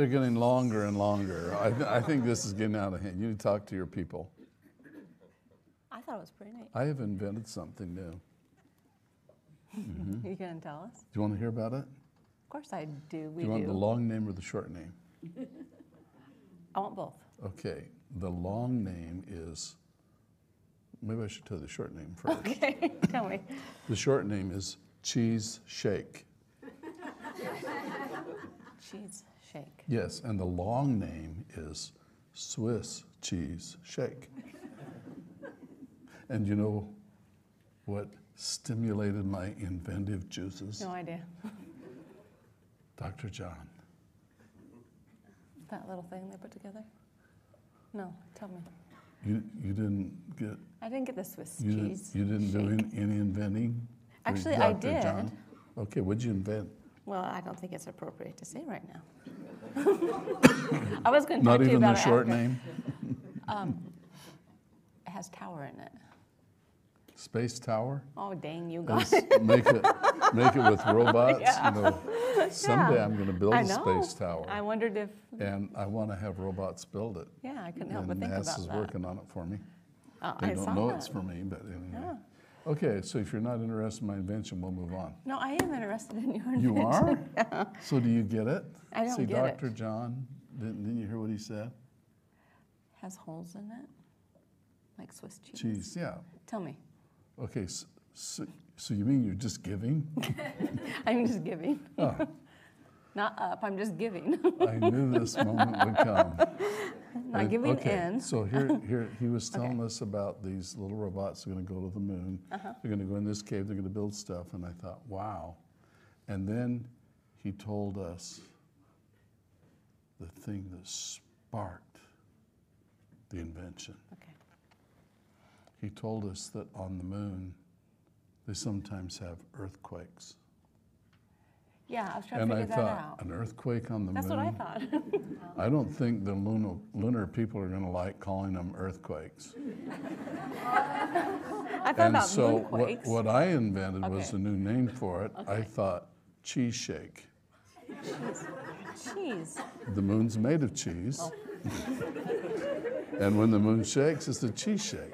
They're getting longer and longer. I, th- I think this is getting out of hand. You need to talk to your people. I thought it was pretty neat. I have invented something new. You gonna tell us? Do you want to hear about it? Of course I do. We Do you want do. the long name or the short name? I want both. Okay, the long name is, maybe I should tell you the short name first. Okay, tell me. The short name is Cheese Shake. Cheese shake. Yes, and the long name is Swiss Cheese Shake. and you know what stimulated my inventive juices? No idea. Dr. John. That little thing they put together? No, tell me. You, you didn't get I didn't get the Swiss you, cheese. didn't, you didn't do any, any inventing? Actually, I Dr. did. John? Okay, what'd you invent? Well, I don't think it's appropriate to say right now. I was going to talk Not to you even about the it short after. name? Um, it has tower in it. Space Tower? Oh, dang, you got Let's it. make it make it with robots. Yeah. You know, someday. I'm going to build I a know. space tower, I wondered if, and I want to have robots build it. yeah, I couldn't help and but think NASA's about that. working on it for me. Oh, They I don't saw know that. it's for me, but anyway. Yeah. Okay, so if you're not interested in my invention, we'll move on. No, I am interested in your invention. You are? So do you get it? I don't See, get it. Dr. John, didn't, didn't you hear what he said? Has holes in it, like Swiss cheese. Cheese, yeah. Tell me. Okay, so, so, so you mean you're just giving? I'm just giving. Oh, Not up. I'm just giving. I knew this moment would come. Not Uh, giving okay, in. So here, here he was telling us about these little robots are going to go to the moon. Uh-huh. They're going to go in this cave. They're going to build stuff. And I thought, wow. And then he told us the thing that sparked the invention. Okay. He told us that on the moon, they sometimes have earthquakes. Yeah, I was trying And to I figure that thought, out. an earthquake on the moon. That's what I thought. I don't think the lunar, lunar people are going to like calling them earthquakes. I thought and about so what, moonquakes. what I invented was Okay. a new name for it. I thought cheese shake. Cheese. The moon's made of cheese. And when the moon shakes, it's a cheese shake.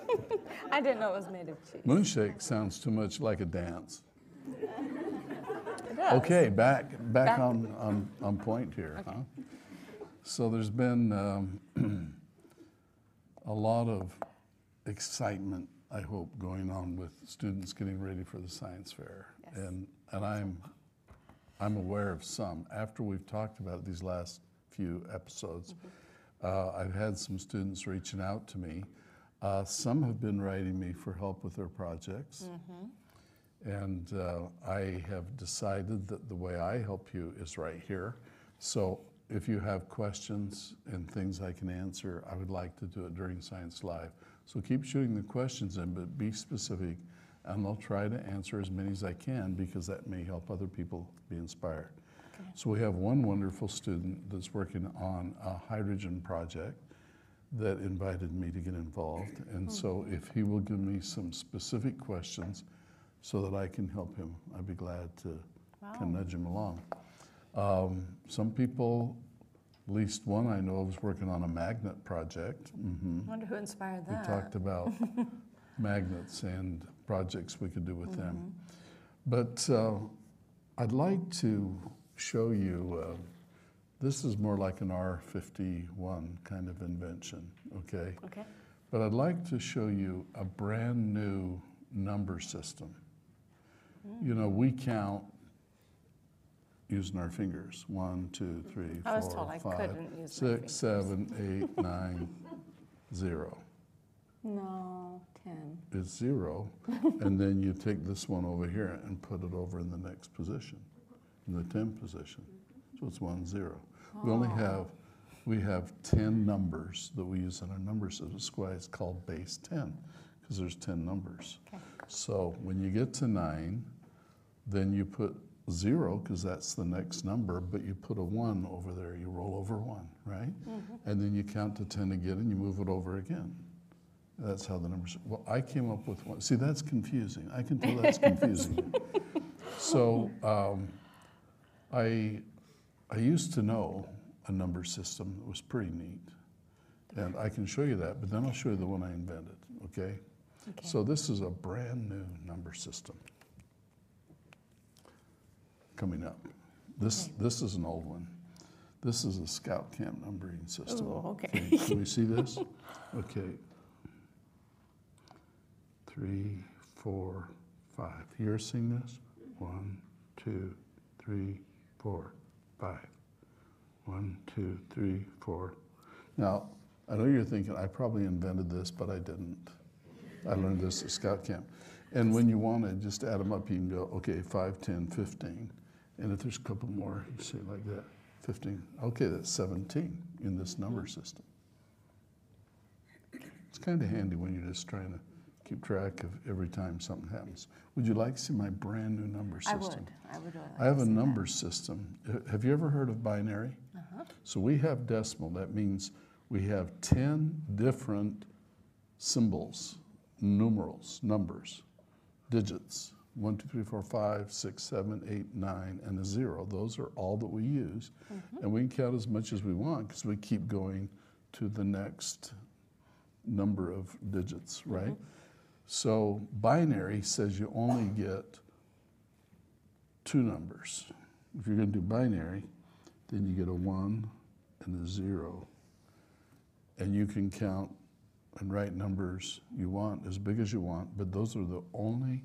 I didn't know it was made of cheese. Moon shake sounds too much like a dance. It does. Okay, back back, Back- on, on, on point here, huh? So there's been um, a lot of excitement, I hope, going on with students getting ready for the science fair. Yes. And, and I'm, I'm aware of some. After we've talked about these last few episodes, uh, I've had some students reaching out to me. Uh, some have been writing me for help with their projects. And uh, I have decided that the way I help you is right here. So if you have questions and things I can answer, I would like to do it during Science Live. So keep shooting the questions in, but be specific, and I'll try to answer as many as I can because that may help other people be inspired. So we have one wonderful student that's working on a hydrogen project that invited me to get involved. And so if he will give me some specific questions so that I can help him, I'd be glad to kind of nudge him along. Um, some people, at least one I know of, is working on a magnet project. hmm I wonder who inspired that. We talked about magnets and projects we could do with them. Mm-hmm. But uh, I'd like to show you, uh, this is more like an R51 kind of invention, okay? Okay. But I'd like to show you a brand new number system. You know, we count using our fingers. One, two, three, I was told four, I five, couldn't use my six, seven, eight, nine, zero. No, 10. It's zero. and then you take this one over here and put it over in the next position, in the 10 position. So it's one, zero. We only have, we have 10 numbers that we use in our number system. That's why it's called base 10, because there's 10 numbers. Okay. So when you get to nine, then you put zero, because that's the next number, but you put a one over there. You roll over one, right? And then you count to 10 again and you move it over again. That's how the numbers. Well, I came up with one. See, that's confusing. I can tell that's confusing. so um, I I used to know a number system that was pretty neat. And I can show you that, but then I'll show you the one I invented, okay? Okay. So this is a brand new number system coming up. This, this is an old one. This is a scout camp numbering system. Ooh, okay. Can, can we see this? Okay. Three, four, five. You're seeing this? One, two, three, four, five. One, two, three, four. Now, I know you're thinking, I probably invented this, but I didn't. I learned this at scout camp. And when you want to just add them up, you can go, okay, 5, 10, 15. And if there's a couple more, you say like that 15. Okay, that's 17 in this number system. It's kind of handy when you're just trying to keep track of every time something happens. Would you like to see my brand new number system? I would. I would really like I have a see that. number system. Have you ever heard of binary? Uh-huh. So we have decimal. That means we have 10 different symbols, numerals, numbers, digits. 1, 2, 3, 4, 5, 6, 7, 8, 9, and a zero. Those are all that we use. Mm-hmm. And we can count as much as we want because we keep going to the next number of digits, Mm-hmm. right? So binary says you only get two numbers. If you're going to do binary, then you get a one and a zero. And you can count and write numbers you want as big as you want, but those are the only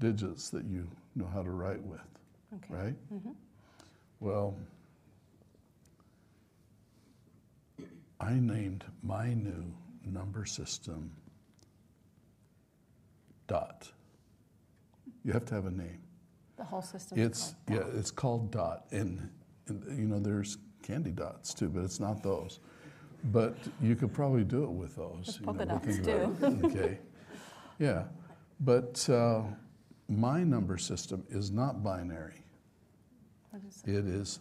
digits that you know how to write with, Okay. right? Mhm. Well, I named my new number system dot. You have to have a name. The whole system. It's yeah, it's called dot, and, and you know there's candy dots too, but it's not those. But you could probably do it with those. With you polka know, dots, it. okay, yeah, but uh, my number system is not binary. Is it? Is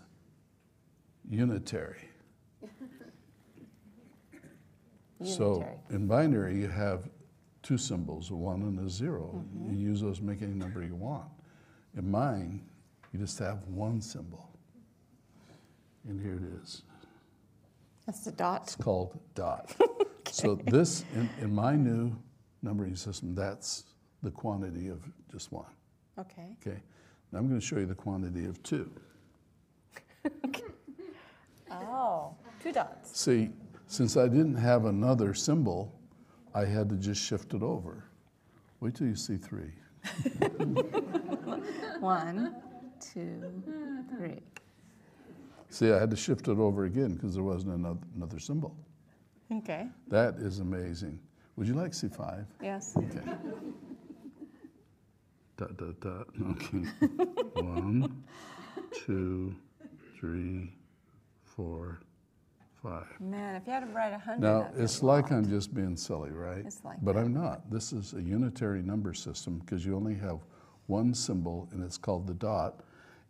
unitary. So in binary, you have two symbols, a one and a 0 Mm-hmm. You use those to make any number you want. In mine, you just have one symbol. And here it is. That's the dot. It's called dot. So this, in, in my new numbering system, that's the quantity of just one. Okay. Okay. Now I'm going to show you the quantity of two. Oh, two dots. See, since I didn't have another symbol, I had to just shift it over. Wait till you see three. One, two, three. See, I had to shift it over again because there wasn't another, another symbol. Okay. That is amazing. Would you like to see five? Yes. Okay. Dot, dot, dot. Okay. One, two, three, four, five. Man, if you had to write a hundred. Now, it's like. I'm just being silly, right? It's like But that. I'm not. This is a unitary number system because you only have one symbol and it's called the dot.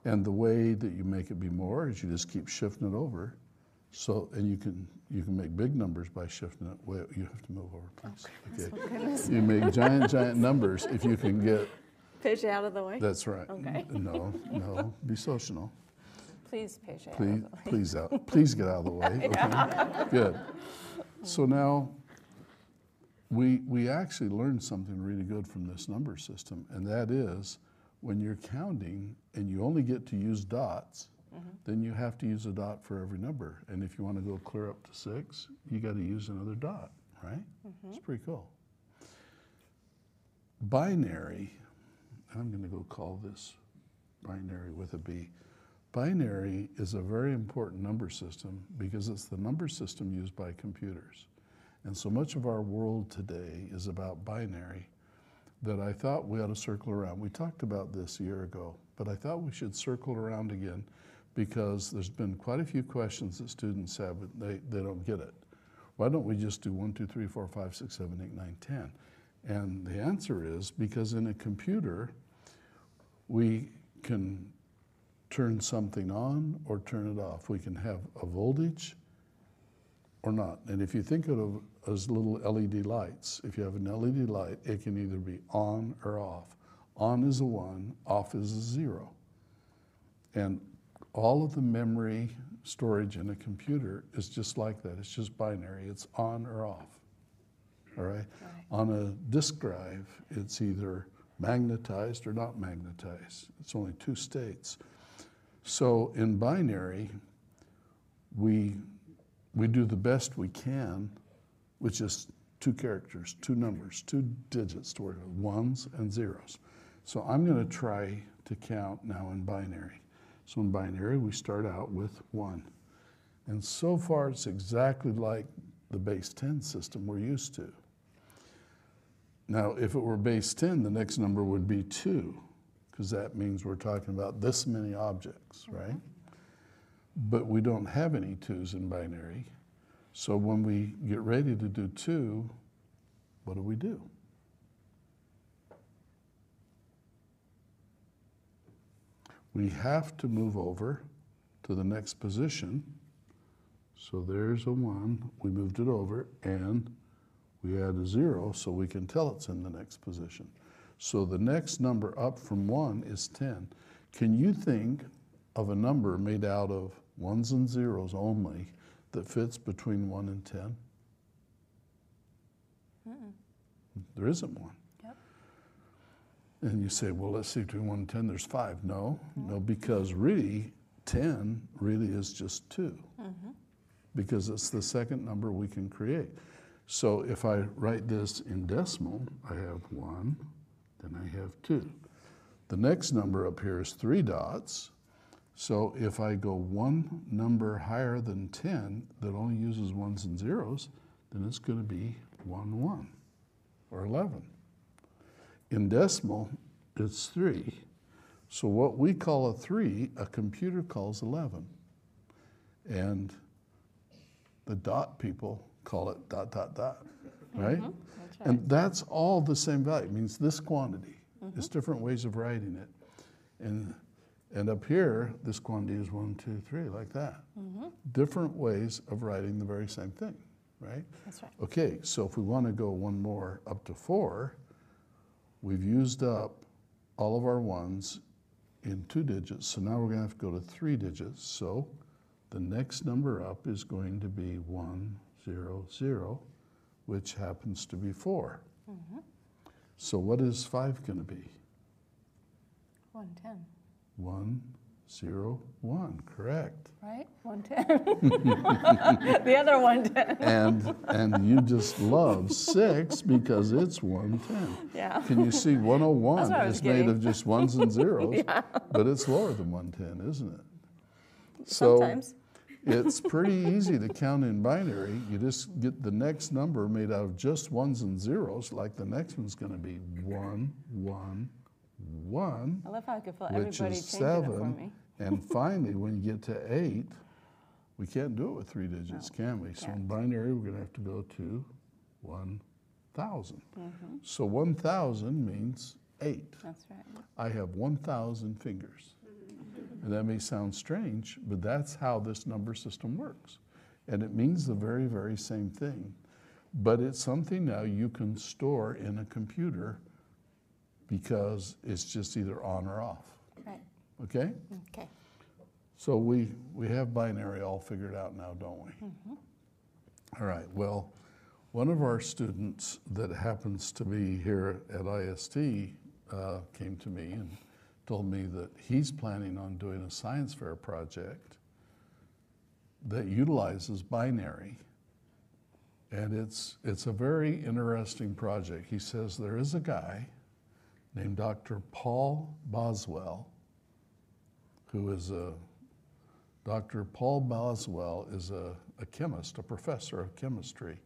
And the way that you make it be more is you just keep shifting it over. So, and you can you can make big numbers by shifting it. Wait, you have to move over, please. Okay. Goodness. You make giant, giant numbers if you can get. Page out of the way. That's right. Okay. No, no, be social. Please, page out Please, of the way. please out. Please get out of the way. Okay. Good. So now, we we actually learned something really good from this number system, and that is, when you're counting and you only get to use dots, mm-hmm. then you have to use a dot for every number. And if you want to go clear up to six, you got to use another dot, right? Mm-hmm. It's pretty cool. Binary. I'm going to go call this binary with a B. Binary is a very important number system because it's the number system used by computers. And so much of our world today is about binary that I thought we ought to circle around. We talked about this a year ago, but I thought we should circle around again because there's been quite a few questions that students have, but they, they don't get it. Why don't we just do 1, 2, 3, 4, 5, 6, 7, 8, 9, 10? And the answer is because in a computer, we can turn something on or turn it off. We can have a voltage or not. And if you think of it as little LED lights, if you have an LED light, it can either be on or off. On is a one, off is a zero. And all of the memory storage in a computer is just like that. It's just binary. It's on or off. All right? Right. On a disk drive, it's either magnetized or not magnetized. It's only two states. So in binary, we, we do the best we can with just two characters, two numbers, two digits to work with, ones and zeros. So I'm going to try to count now in binary. So in binary, we start out with one. And so far, it's exactly like the base 10 system we're used to. Now, if it were base 10, the next number would be 2, because that means we're talking about this many objects, mm-hmm. right? But we don't have any 2s in binary. So when we get ready to do 2, what do we do? We have to move over to the next position. So there's a 1, we moved it over, and we add a 0 so we can tell it's in the next position. So the next number up from 1 is 10. Can you think of a number made out of ones and zeros only that fits between 1 and 10? There isn't one. Yep. And you say, well, let's see, between 1 and 10, there's 5. No, mm-hmm. no, because really, 10 really is just 2. Mm-hmm. Because it's the second number we can create. So if I write this in decimal, I have 1, then I have 2. The next number up here is 3 dots. So if I go one number higher than 10 that only uses ones and zeros, then it's going to be 1, 1 or 11. In decimal, it's 3. So what we call a 3, a computer calls 11. And the dot people call it dot, dot, dot, mm-hmm. right? That's right. And that's all the same value. It means this quantity. Mm-hmm. It's different ways of writing it. And, and up here, this quantity is one, two, three, like that. Mm-hmm. Different ways of writing the very same thing, right? That's right. Okay, so if we want to go one more up to four, we've used up all of our ones in two digits. So now we're going to have to go to three digits. So the next number up is going to be one, zero, zero, which happens to be 4 mm-hmm. So what is five going to be? 110, One, zero, one. Correct. right? 110. the other 110. And and you just love six because it's one ten. Yeah. Can you see 101 That's what is made of just ones and zeros, but it's lower than 110, isn't it? So Sometimes. It's pretty easy to count in binary. You just get the next number made out of just ones and zeros, like the next one's going to be one, one, one, I love how I could feel which everybody is changing it for seven. me. And finally, when you get to eight, we can't do it with three digits, can we? So in binary, we're going to have to go to 1,000. Mm-hmm. So 1,000 means eight. That's right. I have 1,000 fingers. And that may sound strange, but that's how this number system works. And it means the very, very same thing. But it's something now you can store in a computer because it's just either on or off. Right. Okay? Okay. So we, we have binary all figured out now, don't we? Mm-hmm. All right, well, one of our students that happens to be here at IST uh, came to me and told me that he's planning on doing a science fair project that utilizes binary. And it's, it's a very interesting project. He says there is a guy named Dr. Paul Boswell who is a Dr. Paul Boswell is a, a chemist, a professor of chemistry.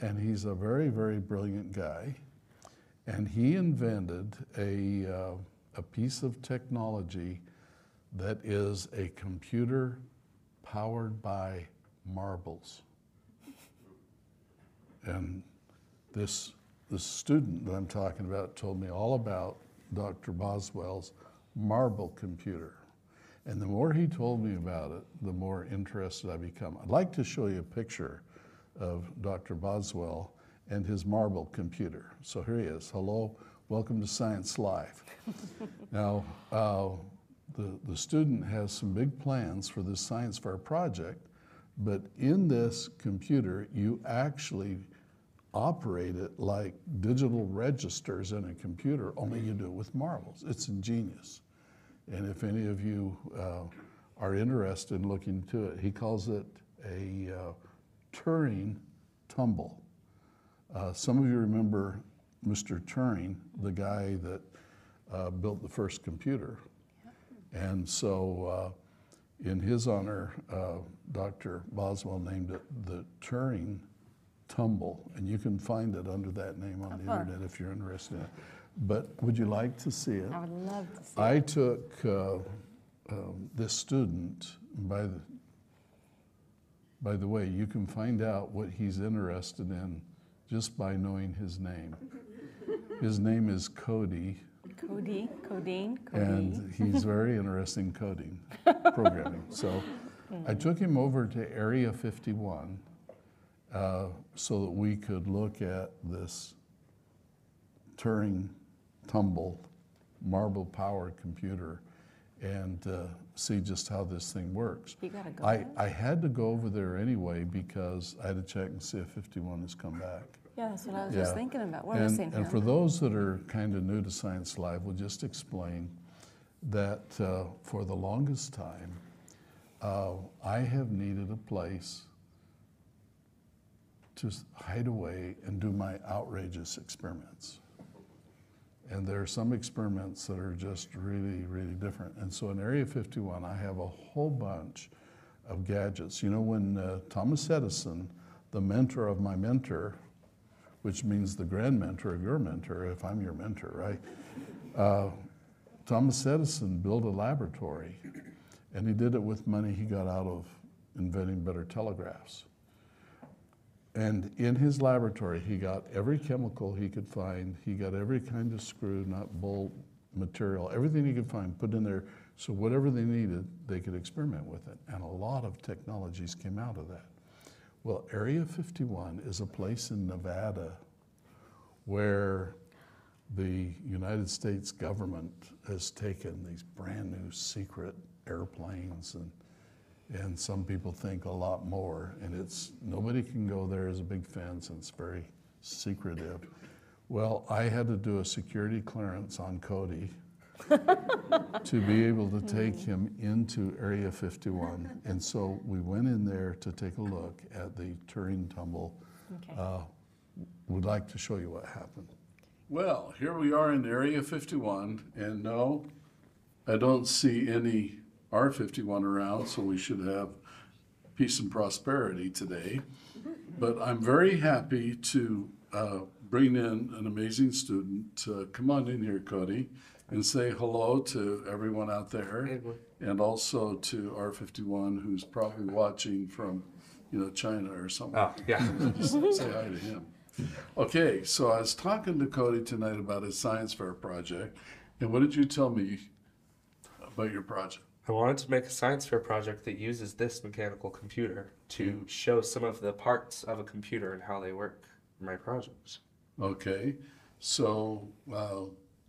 And he's a very, very brilliant guy. And he invented a, uh, a piece of technology that is a computer powered by marbles. And this, this student that I'm talking about told me all about Dr. Boswell's marble computer. And the more he told me about it, the more interested I become. I'd like to show you a picture of Dr. Boswell and his marble computer. So here he is. Hello, welcome to Science Live. now, uh, the, the student has some big plans for this science fair project, but in this computer, you actually operate it like digital registers in a computer, only you do it with marbles. It's ingenious. And if any of you uh, are interested in looking into it, he calls it a uh, Turing tumble. Uh, some of you remember Mr. Turing, the guy that uh, built the first computer. And so, uh, in his honor, uh, Dr. Boswell named it the Turing Tumble, and you can find it under that name on the internet if you're interested in it. But would you like to see it? I would love to see. It. I took uh, um, this student, by the, by the way, you can find out what he's interested in just by knowing his name. His name is Cody, Cody, Codeine, Cody. and he's very interested in coding, programming. So I took him over to Area 51 uh, so that we could look at this Turing tumble marble powered computer and uh, see just how this thing works. You gotta go. I. I had to go over there anyway because I had to check and see if 51 has come back. Yeah, that's what I was just thinking about. We're And, missing and for those that are kind of new to Science Live, we'll just explain that uh, for the longest time, uh, I have needed a place to hide away and do my outrageous experiments. And there are some experiments that are just really, really different. And so in Area 51, I have a whole bunch of gadgets. You know, when uh, Thomas Edison, the mentor of my mentor, which means the grand mentor of your mentor, if I'm your mentor, right? Uh, Thomas Edison built a laboratory, and he did it with money he got out of inventing better telegraphs. And in his laboratory, he got every chemical he could find. He got every kind of screw, not bolt, material, everything he could find, put in there. So whatever they needed, they could experiment with it. And a lot of technologies came out of that. Well, Area 51 is a place in Nevada where the United States government has taken these brand new secret airplanes and and some people think a lot more. And it's nobody can go there as a big fence and it's very secretive. Well i had to do a security clearance on cody to be able to take him into area 51 and so we went in there to take a look at the turing tumble Okay. uh, would like to show you what happened. Well, here we are in Area 51, and no, I don't see any R51 around, so we should have peace and prosperity today. But I'm very happy to uh, bring in an amazing student. Uh, come on in here, Cody, and say hello to everyone out there, and also to R51, who's probably watching from, you know, China or something. Oh, yeah. Say hi to him. Okay, so I was talking to Cody tonight about his science fair project, and what did you tell me about your project? I wanted to make a science fair project that uses this mechanical computer to show some of the parts of a computer and how they work in my project. Okay, so uh,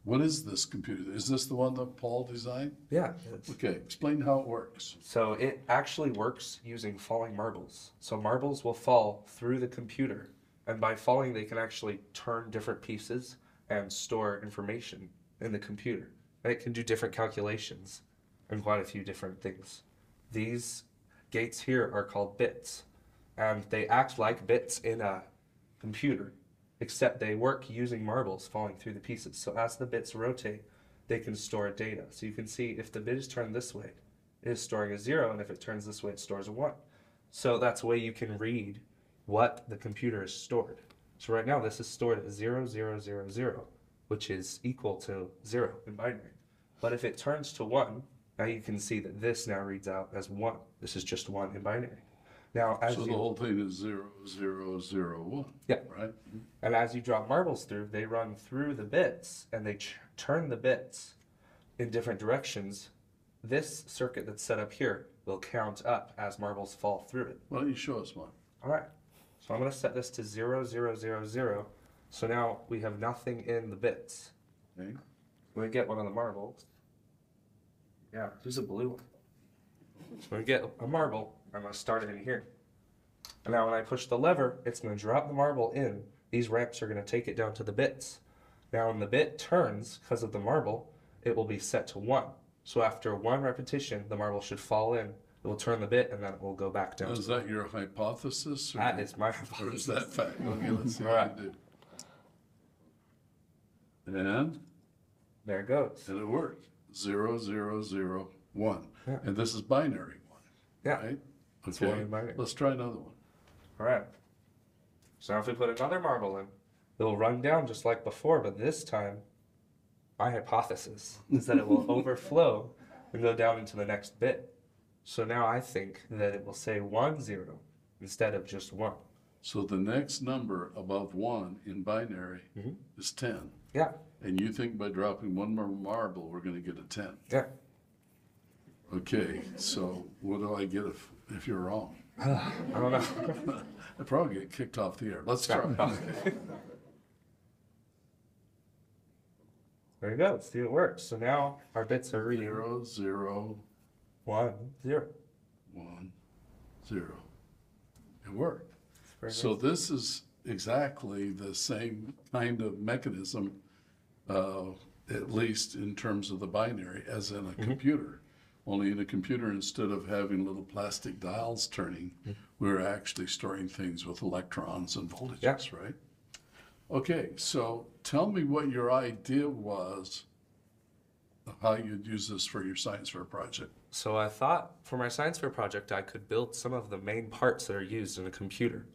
what is this computer? Is this the one that Paul designed? Yeah. it's- Okay, explain how it works. So it actually works using falling marbles. So marbles will fall through the computer, and by falling, they can actually turn different pieces and store information in the computer. And it can do different calculations and quite a few different things. These gates here are called bits, and they act like bits in a computer, except they work using marbles falling through the pieces. So as the bits rotate, they can store data. So you can see if the bit is turned this way, it is storing a zero, and if it turns this way, it stores a one. So that's a way you can read what the computer is stored. So right now, this is stored as zero, zero, zero, zero, which is equal to zero in binary. But if it turns to one, now you can see that this now reads out as one. This is just one in binary. Now, as So you the whole thing is zero, zero, zero, one. Yeah. Right? And as you drop marbles through, they run through the bits and they ch- turn the bits in different directions. This circuit that's set up here will count up as marbles fall through it. Why don't you show us one? All right. So I'm going to set this to 0, 0, 0, 0. So now we have nothing in the bits. Okay. When we get one of the marbles, Yeah, use a blue one. So we get a marble, I'm gonna start it in here. And now when I push the lever, it's gonna drop the marble in. These ramps are gonna take it down to the bits. Now when the bit turns, because of the marble, it will be set to one. So after one repetition, the marble should fall in. It will turn the bit and then it will go back down. Is that your hypothesis? Or, That is my or is that fact? Okay, let's see All right. what you do. And, There it goes. and it worked. Zero, zero, zero, one. Yeah. And this is binary one, Yeah. right? It's Okay, one in binary. let's try another one. All right. So now if we put another marble in, it will run down just like before, but this time, my hypothesis is that it will overflow and go down into the next bit. So now I think that it will say one zero instead of just one. So the next number above one in binary Mhm. is 10. Yeah, And you think by dropping one more marble, we're going to get a 10. yeah. Okay, so what do I get if, if you're wrong? I don't know. I'd probably get kicked off the air. Let's try. there you go. See, it works. So now our bits are reading Zero, zero, one zero. one, zero. It worked. So this is exactly the same kind of mechanism, uh, at least in terms of the binary, as in a Mm-hmm. computer. Only in a computer, instead of having little plastic dials turning, Mm-hmm. we're actually storing things with electrons and voltages, right? Okay, so tell me what your idea was of how you'd use this for your science fair project. So I thought for my science fair project, I could build some of the main parts that are used in a computer.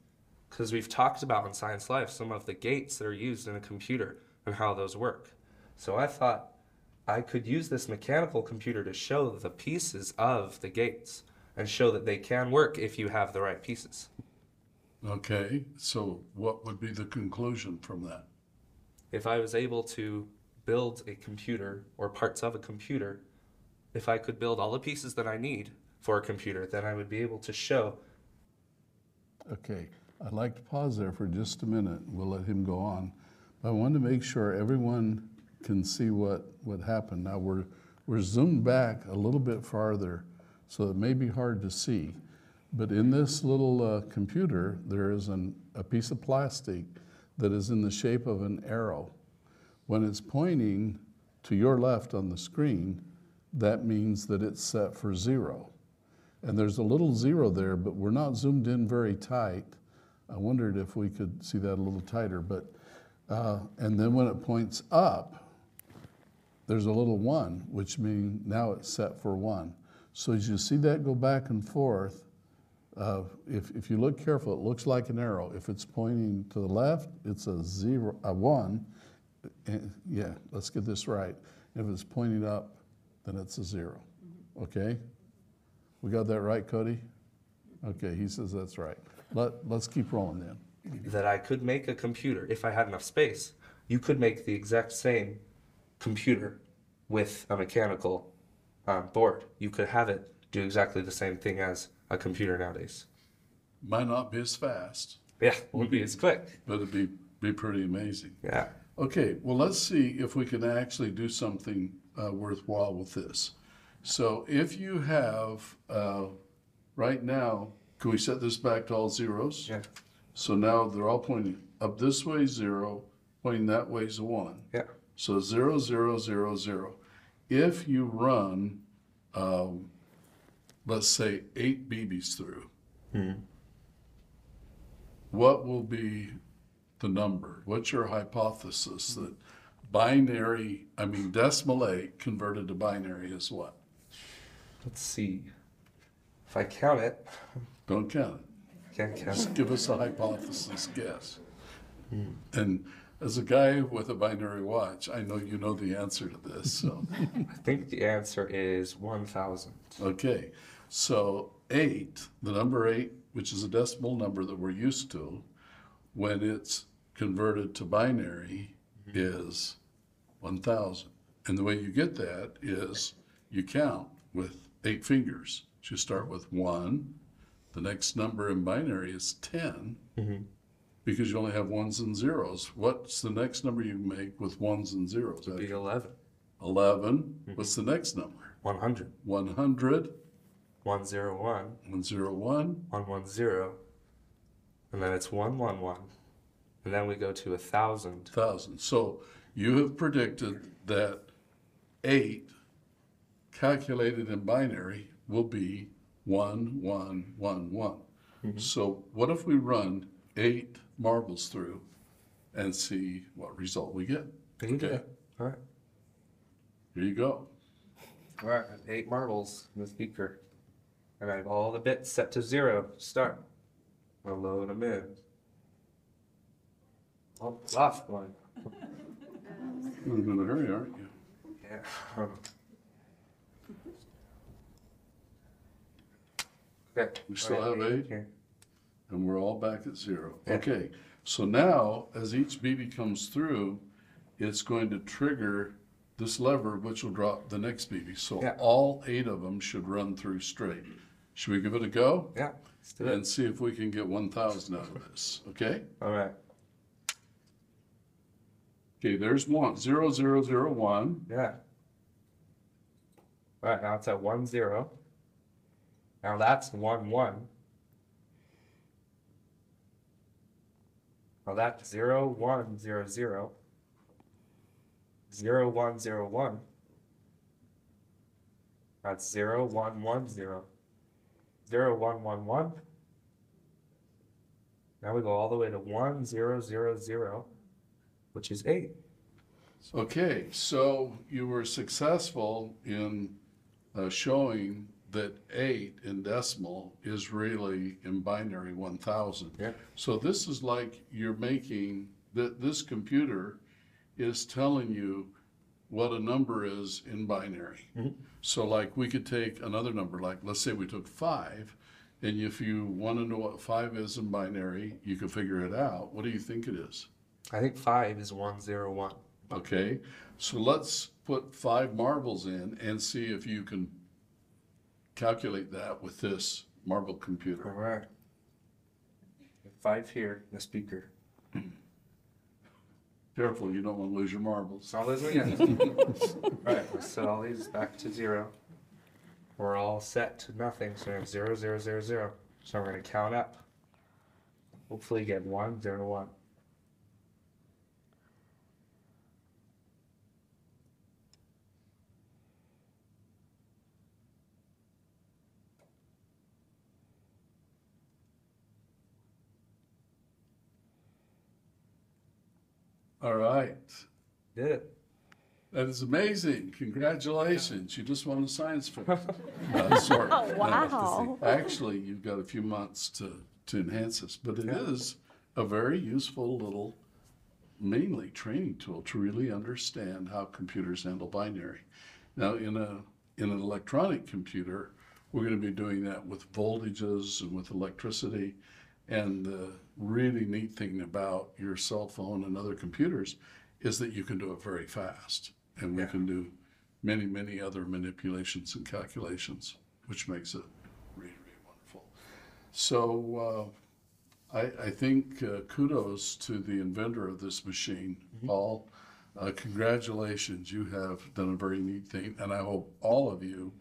Because we've talked about in Science Live some of the gates that are used in a computer and how those work. So I thought I could use this mechanical computer to show the pieces of the gates and show that they can work if you have the right pieces. Okay, so what would be the conclusion from that? If I was able to build a computer or parts of a computer, if I could build all the pieces that I need for a computer, then I would be able to show Okay, I'd like to pause there for just a minute. We'll let him go on. But I wanted to make sure everyone can see what, what happened. Now, we're, we're zoomed back a little bit farther, so it may be hard to see. But in this little uh, computer, there is an, a piece of plastic that is in the shape of an arrow. When it's pointing to your left on the screen, that means that it's set for zero. And there's a little zero there, but we're not zoomed in very tight. I wondered if we could see that a little tighter, but, uh, and then when it points up, there's a little one, which means now it's set for one. So as you see that go back and forth, uh, if, if you look careful, it looks like an arrow. If it's pointing to the left, it's a zero, a one. And, yeah, let's get this right. If it's pointing up, then it's a zero. Okay? We got that right, Cody? Okay, he says that's right. Let, let's keep rolling then. that I could make a computer if I had enough space. You could make the exact same computer with a mechanical um, board. You could have it do exactly the same thing as a computer nowadays. Might not be as fast, Yeah, wouldn't be as quick. but it'd be, be pretty amazing. Yeah. Okay, well, let's see if we can actually do something uh, worthwhile with this. So if you have, uh, right now, can we set this back to all zeros? Yeah. So now they're all pointing up this way, zero, pointing that way is a one. Yeah. So zero, zero, zero, zero. If you run, um, let's say eight BBs through, what will be the number? What's your hypothesis that binary, I mean decimal eight converted to binary is what? Let's see. If I count it, Don't count it. can't count. Just give us a hypothesis guess. And as a guy with a binary watch, I know you know the answer to this. So, I think the answer is 1,000. okay. So, eight, the number eight, which is a decimal number that we're used to, when it's converted to binary, is 1,000. And the way you get that is you count with eight fingers. So you start with one. The next number in binary is 10 mm-hmm. Because you only have ones and zeros. What's the next number you make with ones and zeros? Be 11. 11. Mm-hmm. What's the next number? 100, 100, 101, 101, 110, and then it's 111. And then we go to 1,000. 1,000. So you have predicted that 8 calculated in binary will be 1111. Mm-hmm. So what if we run 8 marbles through and see what result we get? There you go. Okay. All right. Here you go. All right, I have eight marbles in the speaker. And I have all the bits set to zero to start. I'll load them in. Oh, lost one. You're in a hurry, aren't you? Yeah. Okay. We still all have eight? here. And we're all back at zero. Okay, so now, as each BB comes through, it's going to trigger this lever, which will drop the next BB. So Yeah. all eight of them should run through straight. Should we give it a go? Yeah, let's do it. And see if we can get one thousand out of this, okay? All right. Okay, there's one, zero, zero, zero, one. Yeah. All right, now it's at one zero. Now that's one one. Now that's zero one zero zero. Zero one zero one. That's zero one one zero. Zero one one one. Now we go all the way to one zero zero zero, which is eight. Okay, so you were successful in uh, showing that eight in decimal is really in binary one thousand. Yeah. So this is like you're making, that this computer is telling you what a number is in binary. Mhm. So like we could take another number, like let's say we took five, and if you want to know what five is in binary, you can figure it out. What do you think it is? I think five is one zero one. Okay, so let's put five marbles in and see if you can calculate that with this marble computer. Alright. Five here, the speaker. Careful, you don't want to lose your marbles. All those again. right, let's set all these back to zero. We're all set to nothing, so we have zero, zero, zero, zero. So we're gonna count up. Hopefully get one, zero, one. All right, Did it. that is amazing. Congratulations. You just won a science fair. Uh, sorry. Oh, wow. Actually, you've got a few months to, to enhance this, but it Yeah. is a very useful little, mainly training tool to really understand how computers handle binary. Now, in a in an electronic computer, we're going to be doing that with voltages and with electricity. And the really neat thing about your cell phone and other computers is that you can do it very fast, and we Yeah. can do many, many other manipulations and calculations, which makes it really, really wonderful. So uh, I, I think uh, kudos to the inventor of this machine, Paul. Uh, congratulations, you have done a very neat thing, and I hope all of you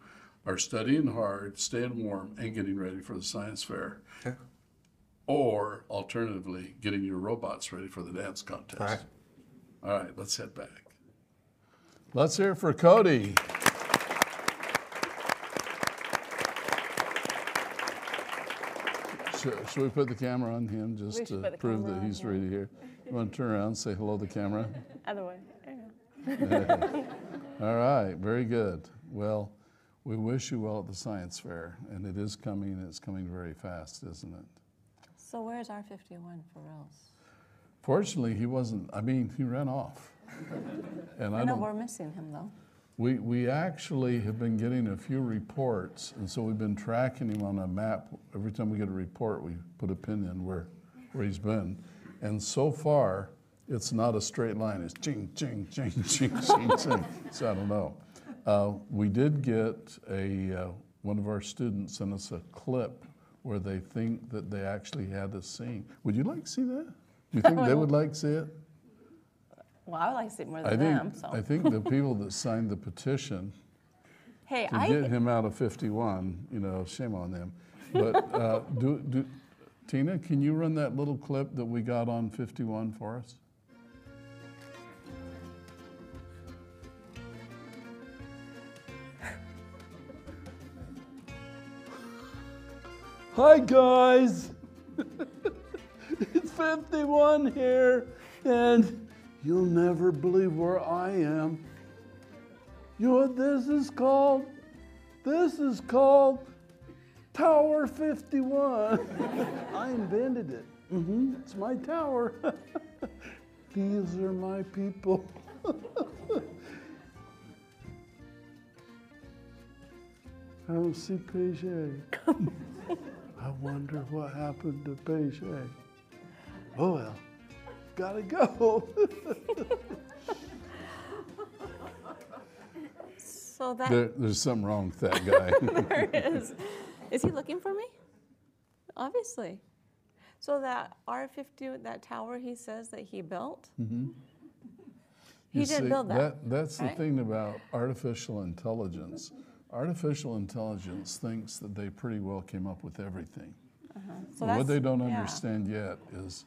are studying hard, staying warm, and getting ready for the science fair. Yeah. Or alternatively, getting your robots ready for the dance contest. All right. All right, let's head back. Let's hear it for Cody. Should, should we put the camera on him just to prove that he's him. really here? You want to turn around and say hello to the camera? Other way. There All right, very good. Well, we wish you well at the science fair, and it is coming, and it's coming very fast, isn't it? So where's R fifty-one for reals? Fortunately, he wasn't, I mean, he ran off. And I I know don't, we're missing him though. we, we actually have been getting a few reports, and so we've been tracking him on a map. Every time we get a report, we put a pin in where, where he's been. And so far, it's not a straight line. It's ching, ching, ching, ching, ching, ching. So I don't know. Uh, we did get a, uh, one of our students sent us a clip where they think that they actually had us sing. Would you like to see that? Do you think they would like to see it? Well, I would like to see it more I than think, them, so. I think the people that signed the petition Hey, to I get him out of 51, you know, shame on them. But uh, do, do, Tina, can you run that little clip that we got on 51 for us? Hi, guys. it's 51 here, and you'll never believe where I am. You know what this is called? This is called Tower 51. I invented it. hmm It's my tower. These are my people. I don't see Paget. I wonder what happened to Paget. Oh well, gotta go. so that There, there's something wrong with that guy. there is. Is he looking for me? Obviously. So that R50, that tower he says that he built, he Mm-hmm. You didn't see, build that. That's the thing about artificial intelligence. Artificial intelligence thinks that they pretty well came up with everything. Uh-huh. So what they don't yeah. understand yet is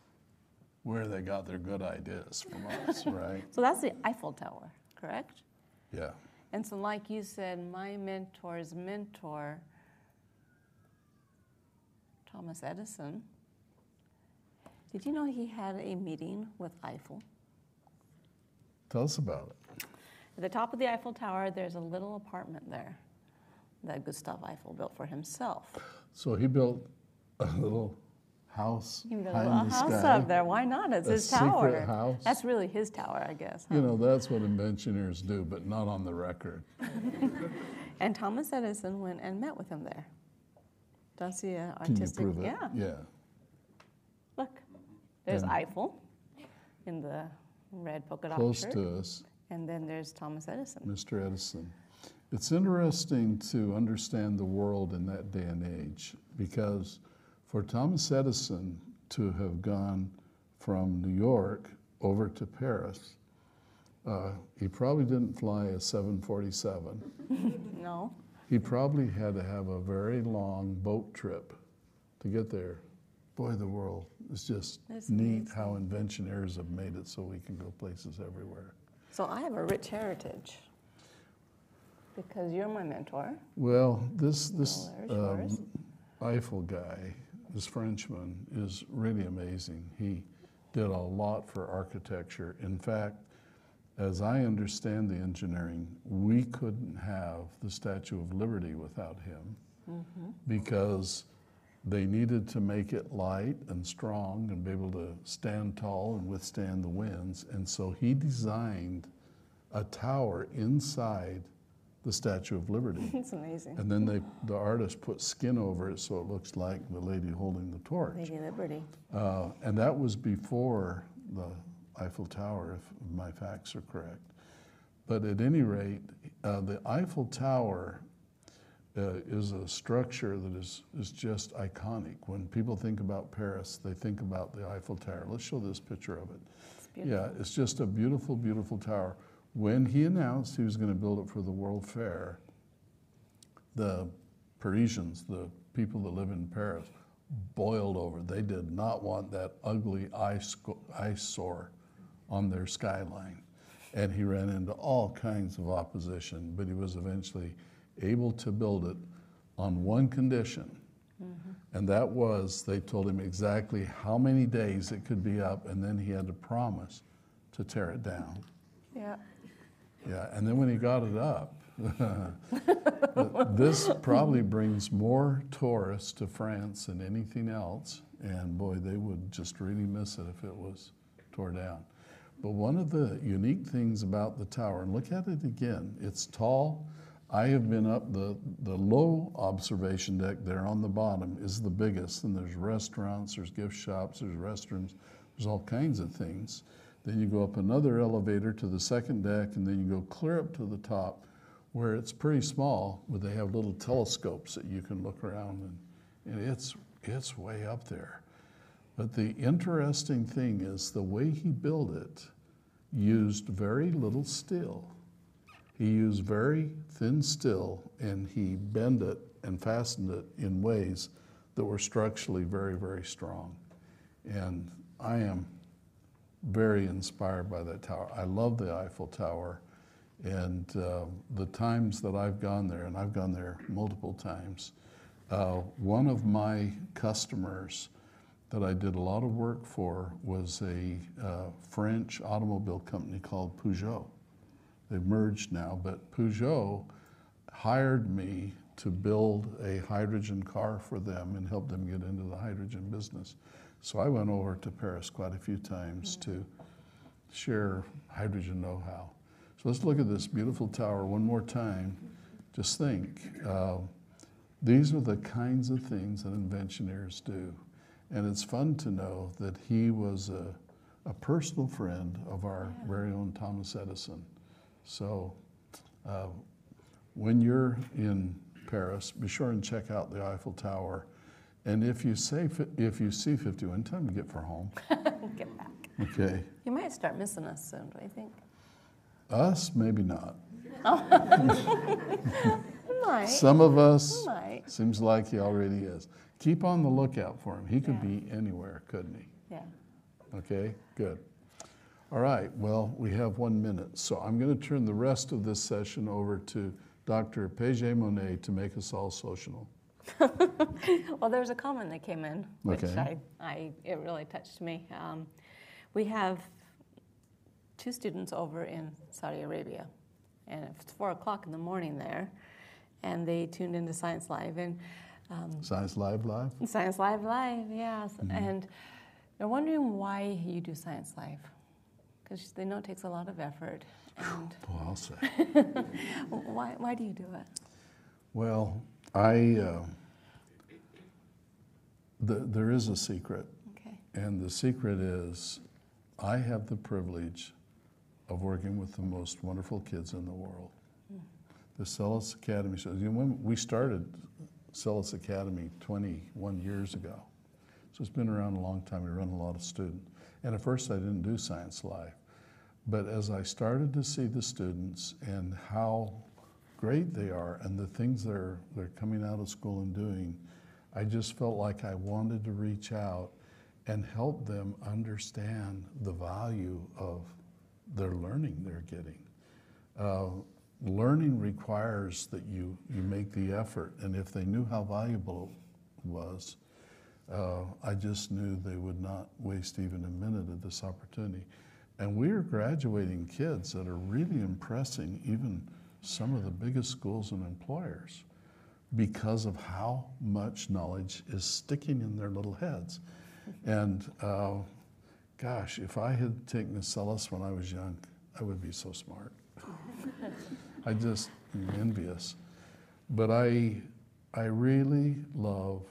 where they got their good ideas from us, right? So that's the Eiffel Tower, correct? Yeah. And so, like you said, my mentor's mentor, Thomas Edison, did you know he had a meeting with Eiffel? Tell us about it. At the top of the Eiffel Tower, there's a little apartment there that Gustav Eiffel built for himself. So he built a little house He built a little house sky. up there. Why not? It's A his secret tower. house. That's really his tower, I guess. huh? You know, that's what inventioners do, but not on the record. And Thomas Edison went and met with him there. A uh, Can you artistic. prove it? Yeah. Yeah. Look, there's And- Eiffel in the red polka dot Close shirt, to us. and then there's Thomas Edison. Mr. Edison. It's interesting to understand the world in that day and age because for Thomas Edison to have gone from New York over to Paris, uh, he probably didn't fly a 747. No, He probably had to have a very long boat trip to get there. Boy, the world is just It's neat how inventioners have made it so we can go places everywhere. so I have a rich heritage because you're my mentor. Well, this this Well, um, Eiffel guy, this Frenchman, is really amazing. He did a lot for architecture. In fact, as I understand the engineering, we couldn't have the Statue of Liberty without him because they needed to make it light and strong and be able to stand tall and withstand the winds. And so he designed a tower inside the Statue of Liberty. It's amazing. And then they, the artist put skin over it so it looks like the lady holding the torch. Lady Liberty. Uh, and that was before the Eiffel Tower, if my facts are correct. But at any rate, uh, the Eiffel Tower uh, is a structure that is, is just iconic. When people think about Paris, they think about the Eiffel Tower. Let's show this picture of it. It's beautiful. Yeah, it's just a beautiful, beautiful tower. When he announced he was going to build it for the World Fair, the Parisians, the people that live in Paris, boiled over. They did not want that ugly eyesore on their skyline. And he ran into all kinds of opposition, but he was eventually able to build it on one condition. Mm-hmm. And that was they told him exactly how many days it could be up, and then he had to promise to tear it down. Yeah. Yeah, and then when he got it up, this probably brings more tourists to France than anything else. And boy, they would just really miss it if it was tore down. But one of the unique things about the tower, and look at it again, it's tall. I have been up the, the low observation deck there on the bottom is the biggest, and there's restaurants, there's gift shops, there's restrooms, there's all kinds of things. Then you go up another elevator to the second deck, and then you go clear up to the top where it's pretty small, where they have little telescopes that you can look around, and, and it's, it's way up there. But the interesting thing is the way he built it used very little steel. He used very thin steel and he bent it and fastened it in ways that were structurally very, very strong. And I am very inspired by that tower. I love the Eiffel Tower. And uh, the times that I've gone there, and I've gone there multiple times, uh, one of my customers that I did a lot of work for was a uh, French automobile company called Peugeot. They've merged now, but Peugeot hired me to build a hydrogen car for them and help them get into the hydrogen business. So I went over to Paris quite a few times to share hydrogen know how. So let's look at this beautiful tower one more time. Just think uh, these are the kinds of things that inventioneers do. And it's fun to know that he was a, a personal friend of our very own Thomas Edison. So uh, when you're in Paris, be sure and check out the Eiffel Tower. And if you say if you see 51, time to get for home. Get back. Okay, You might start missing us soon, do you think? us maybe not. Might. Some of us Might. seems like he already is. Keep on the lookout for him. He could be anywhere, couldn't he? Yeah. Okay, good. All right, well, we have one minute, so I'm going to turn the rest of this session over to Dr. Paget Monet to make us all social. Well, there's a comment that came in, which Okay. I, I, it really touched me. Um, we have two students over in Saudi Arabia, and it's four o'clock in the morning there, and they tuned into Science Live and um, Science Live Live? Science Live Live, yes, and they're wondering why you do Science Live, because they know it takes a lot of effort, and Well, I'll say. why, why do you do it? Well, I, uh, the, there is a secret, Okay. and the secret is I have the privilege of working with the most wonderful kids in the world. The Acellus Academy, so, you know, when we started Acellus Academy 21 years ago, so it's been around a long time. We run a lot of students. And at first, I didn't do Science Live. But as I started to see the students and how great they are and the things they're, they're coming out of school and doing, I just felt like I wanted to reach out and help them understand the value of their learning they're getting. Uh, learning requires that you, you make the effort, and if they knew how valuable it was, uh, I just knew they would not waste even a minute of this opportunity. And we are graduating kids that are really impressing even some of the biggest schools and employers because of how much knowledge is sticking in their little heads. And uh, gosh, if I had taken Acellus when I was young, I would be so smart. I just am envious. But I, I really love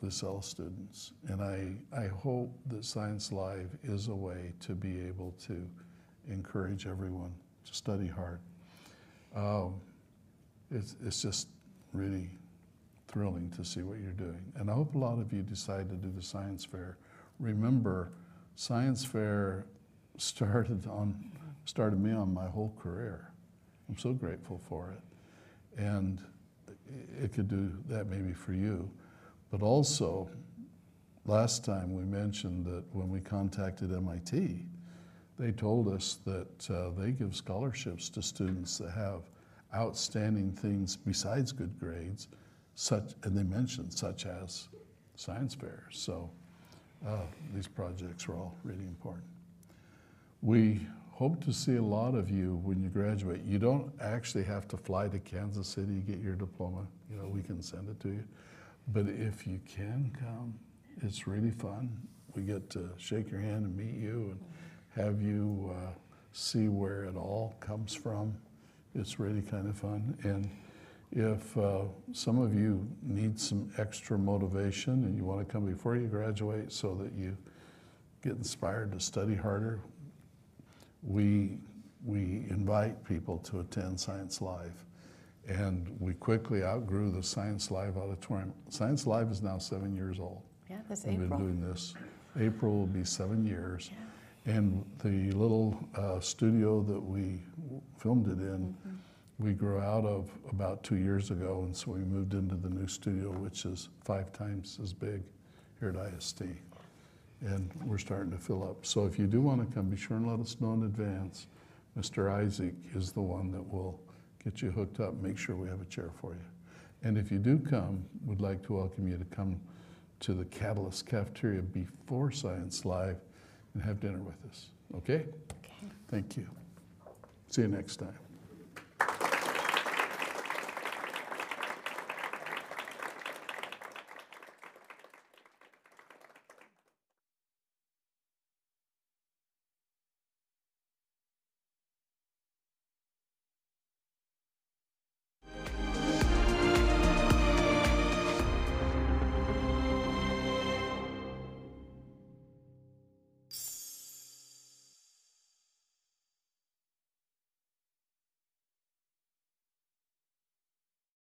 the Acellus students, and I, I hope that Science Live is a way to be able to encourage everyone to study hard. Um, it's, it's just really thrilling to see what you're doing. And I hope a lot of you decide to do the science fair. Remember, science fair started on started me on my whole career. I'm so grateful for it. And it could do that maybe for you. But also, last time we mentioned that when we contacted MIT, they told us that uh, they give scholarships to students that have outstanding things besides good grades, such, and they mentioned such as science fairs. So uh, these projects are all really important. We hope to see a lot of you when you graduate. You don't actually have to fly to Kansas City to get your diploma. You know, we can send it to you. But if you can come, it's really fun. We get to shake your hand and meet you and have you uh, see where it all comes from. It's really kind of fun. And if uh, some of you need some extra motivation and you want to come before you graduate so that you get inspired to study harder, we, we invite people to attend Science Live. And we quickly outgrew the Science Live auditorium. Science Live is now seven years old. Yeah, this April. We've been doing this. April will be seven years. And the little uh, studio that we filmed it in we grew out of about two years ago, and so we moved into the new studio, which is five times as big here at IST. And we're starting to fill up. So if you do want to come, be sure and let us know in advance. Mr. Isaac is the one that will get you hooked up, make sure we have a chair for you. And if you do come, we'd like to welcome you to come to the Catalyst Cafeteria before Science Live and have dinner with us. Okay? Okay. Thank you. See you next time.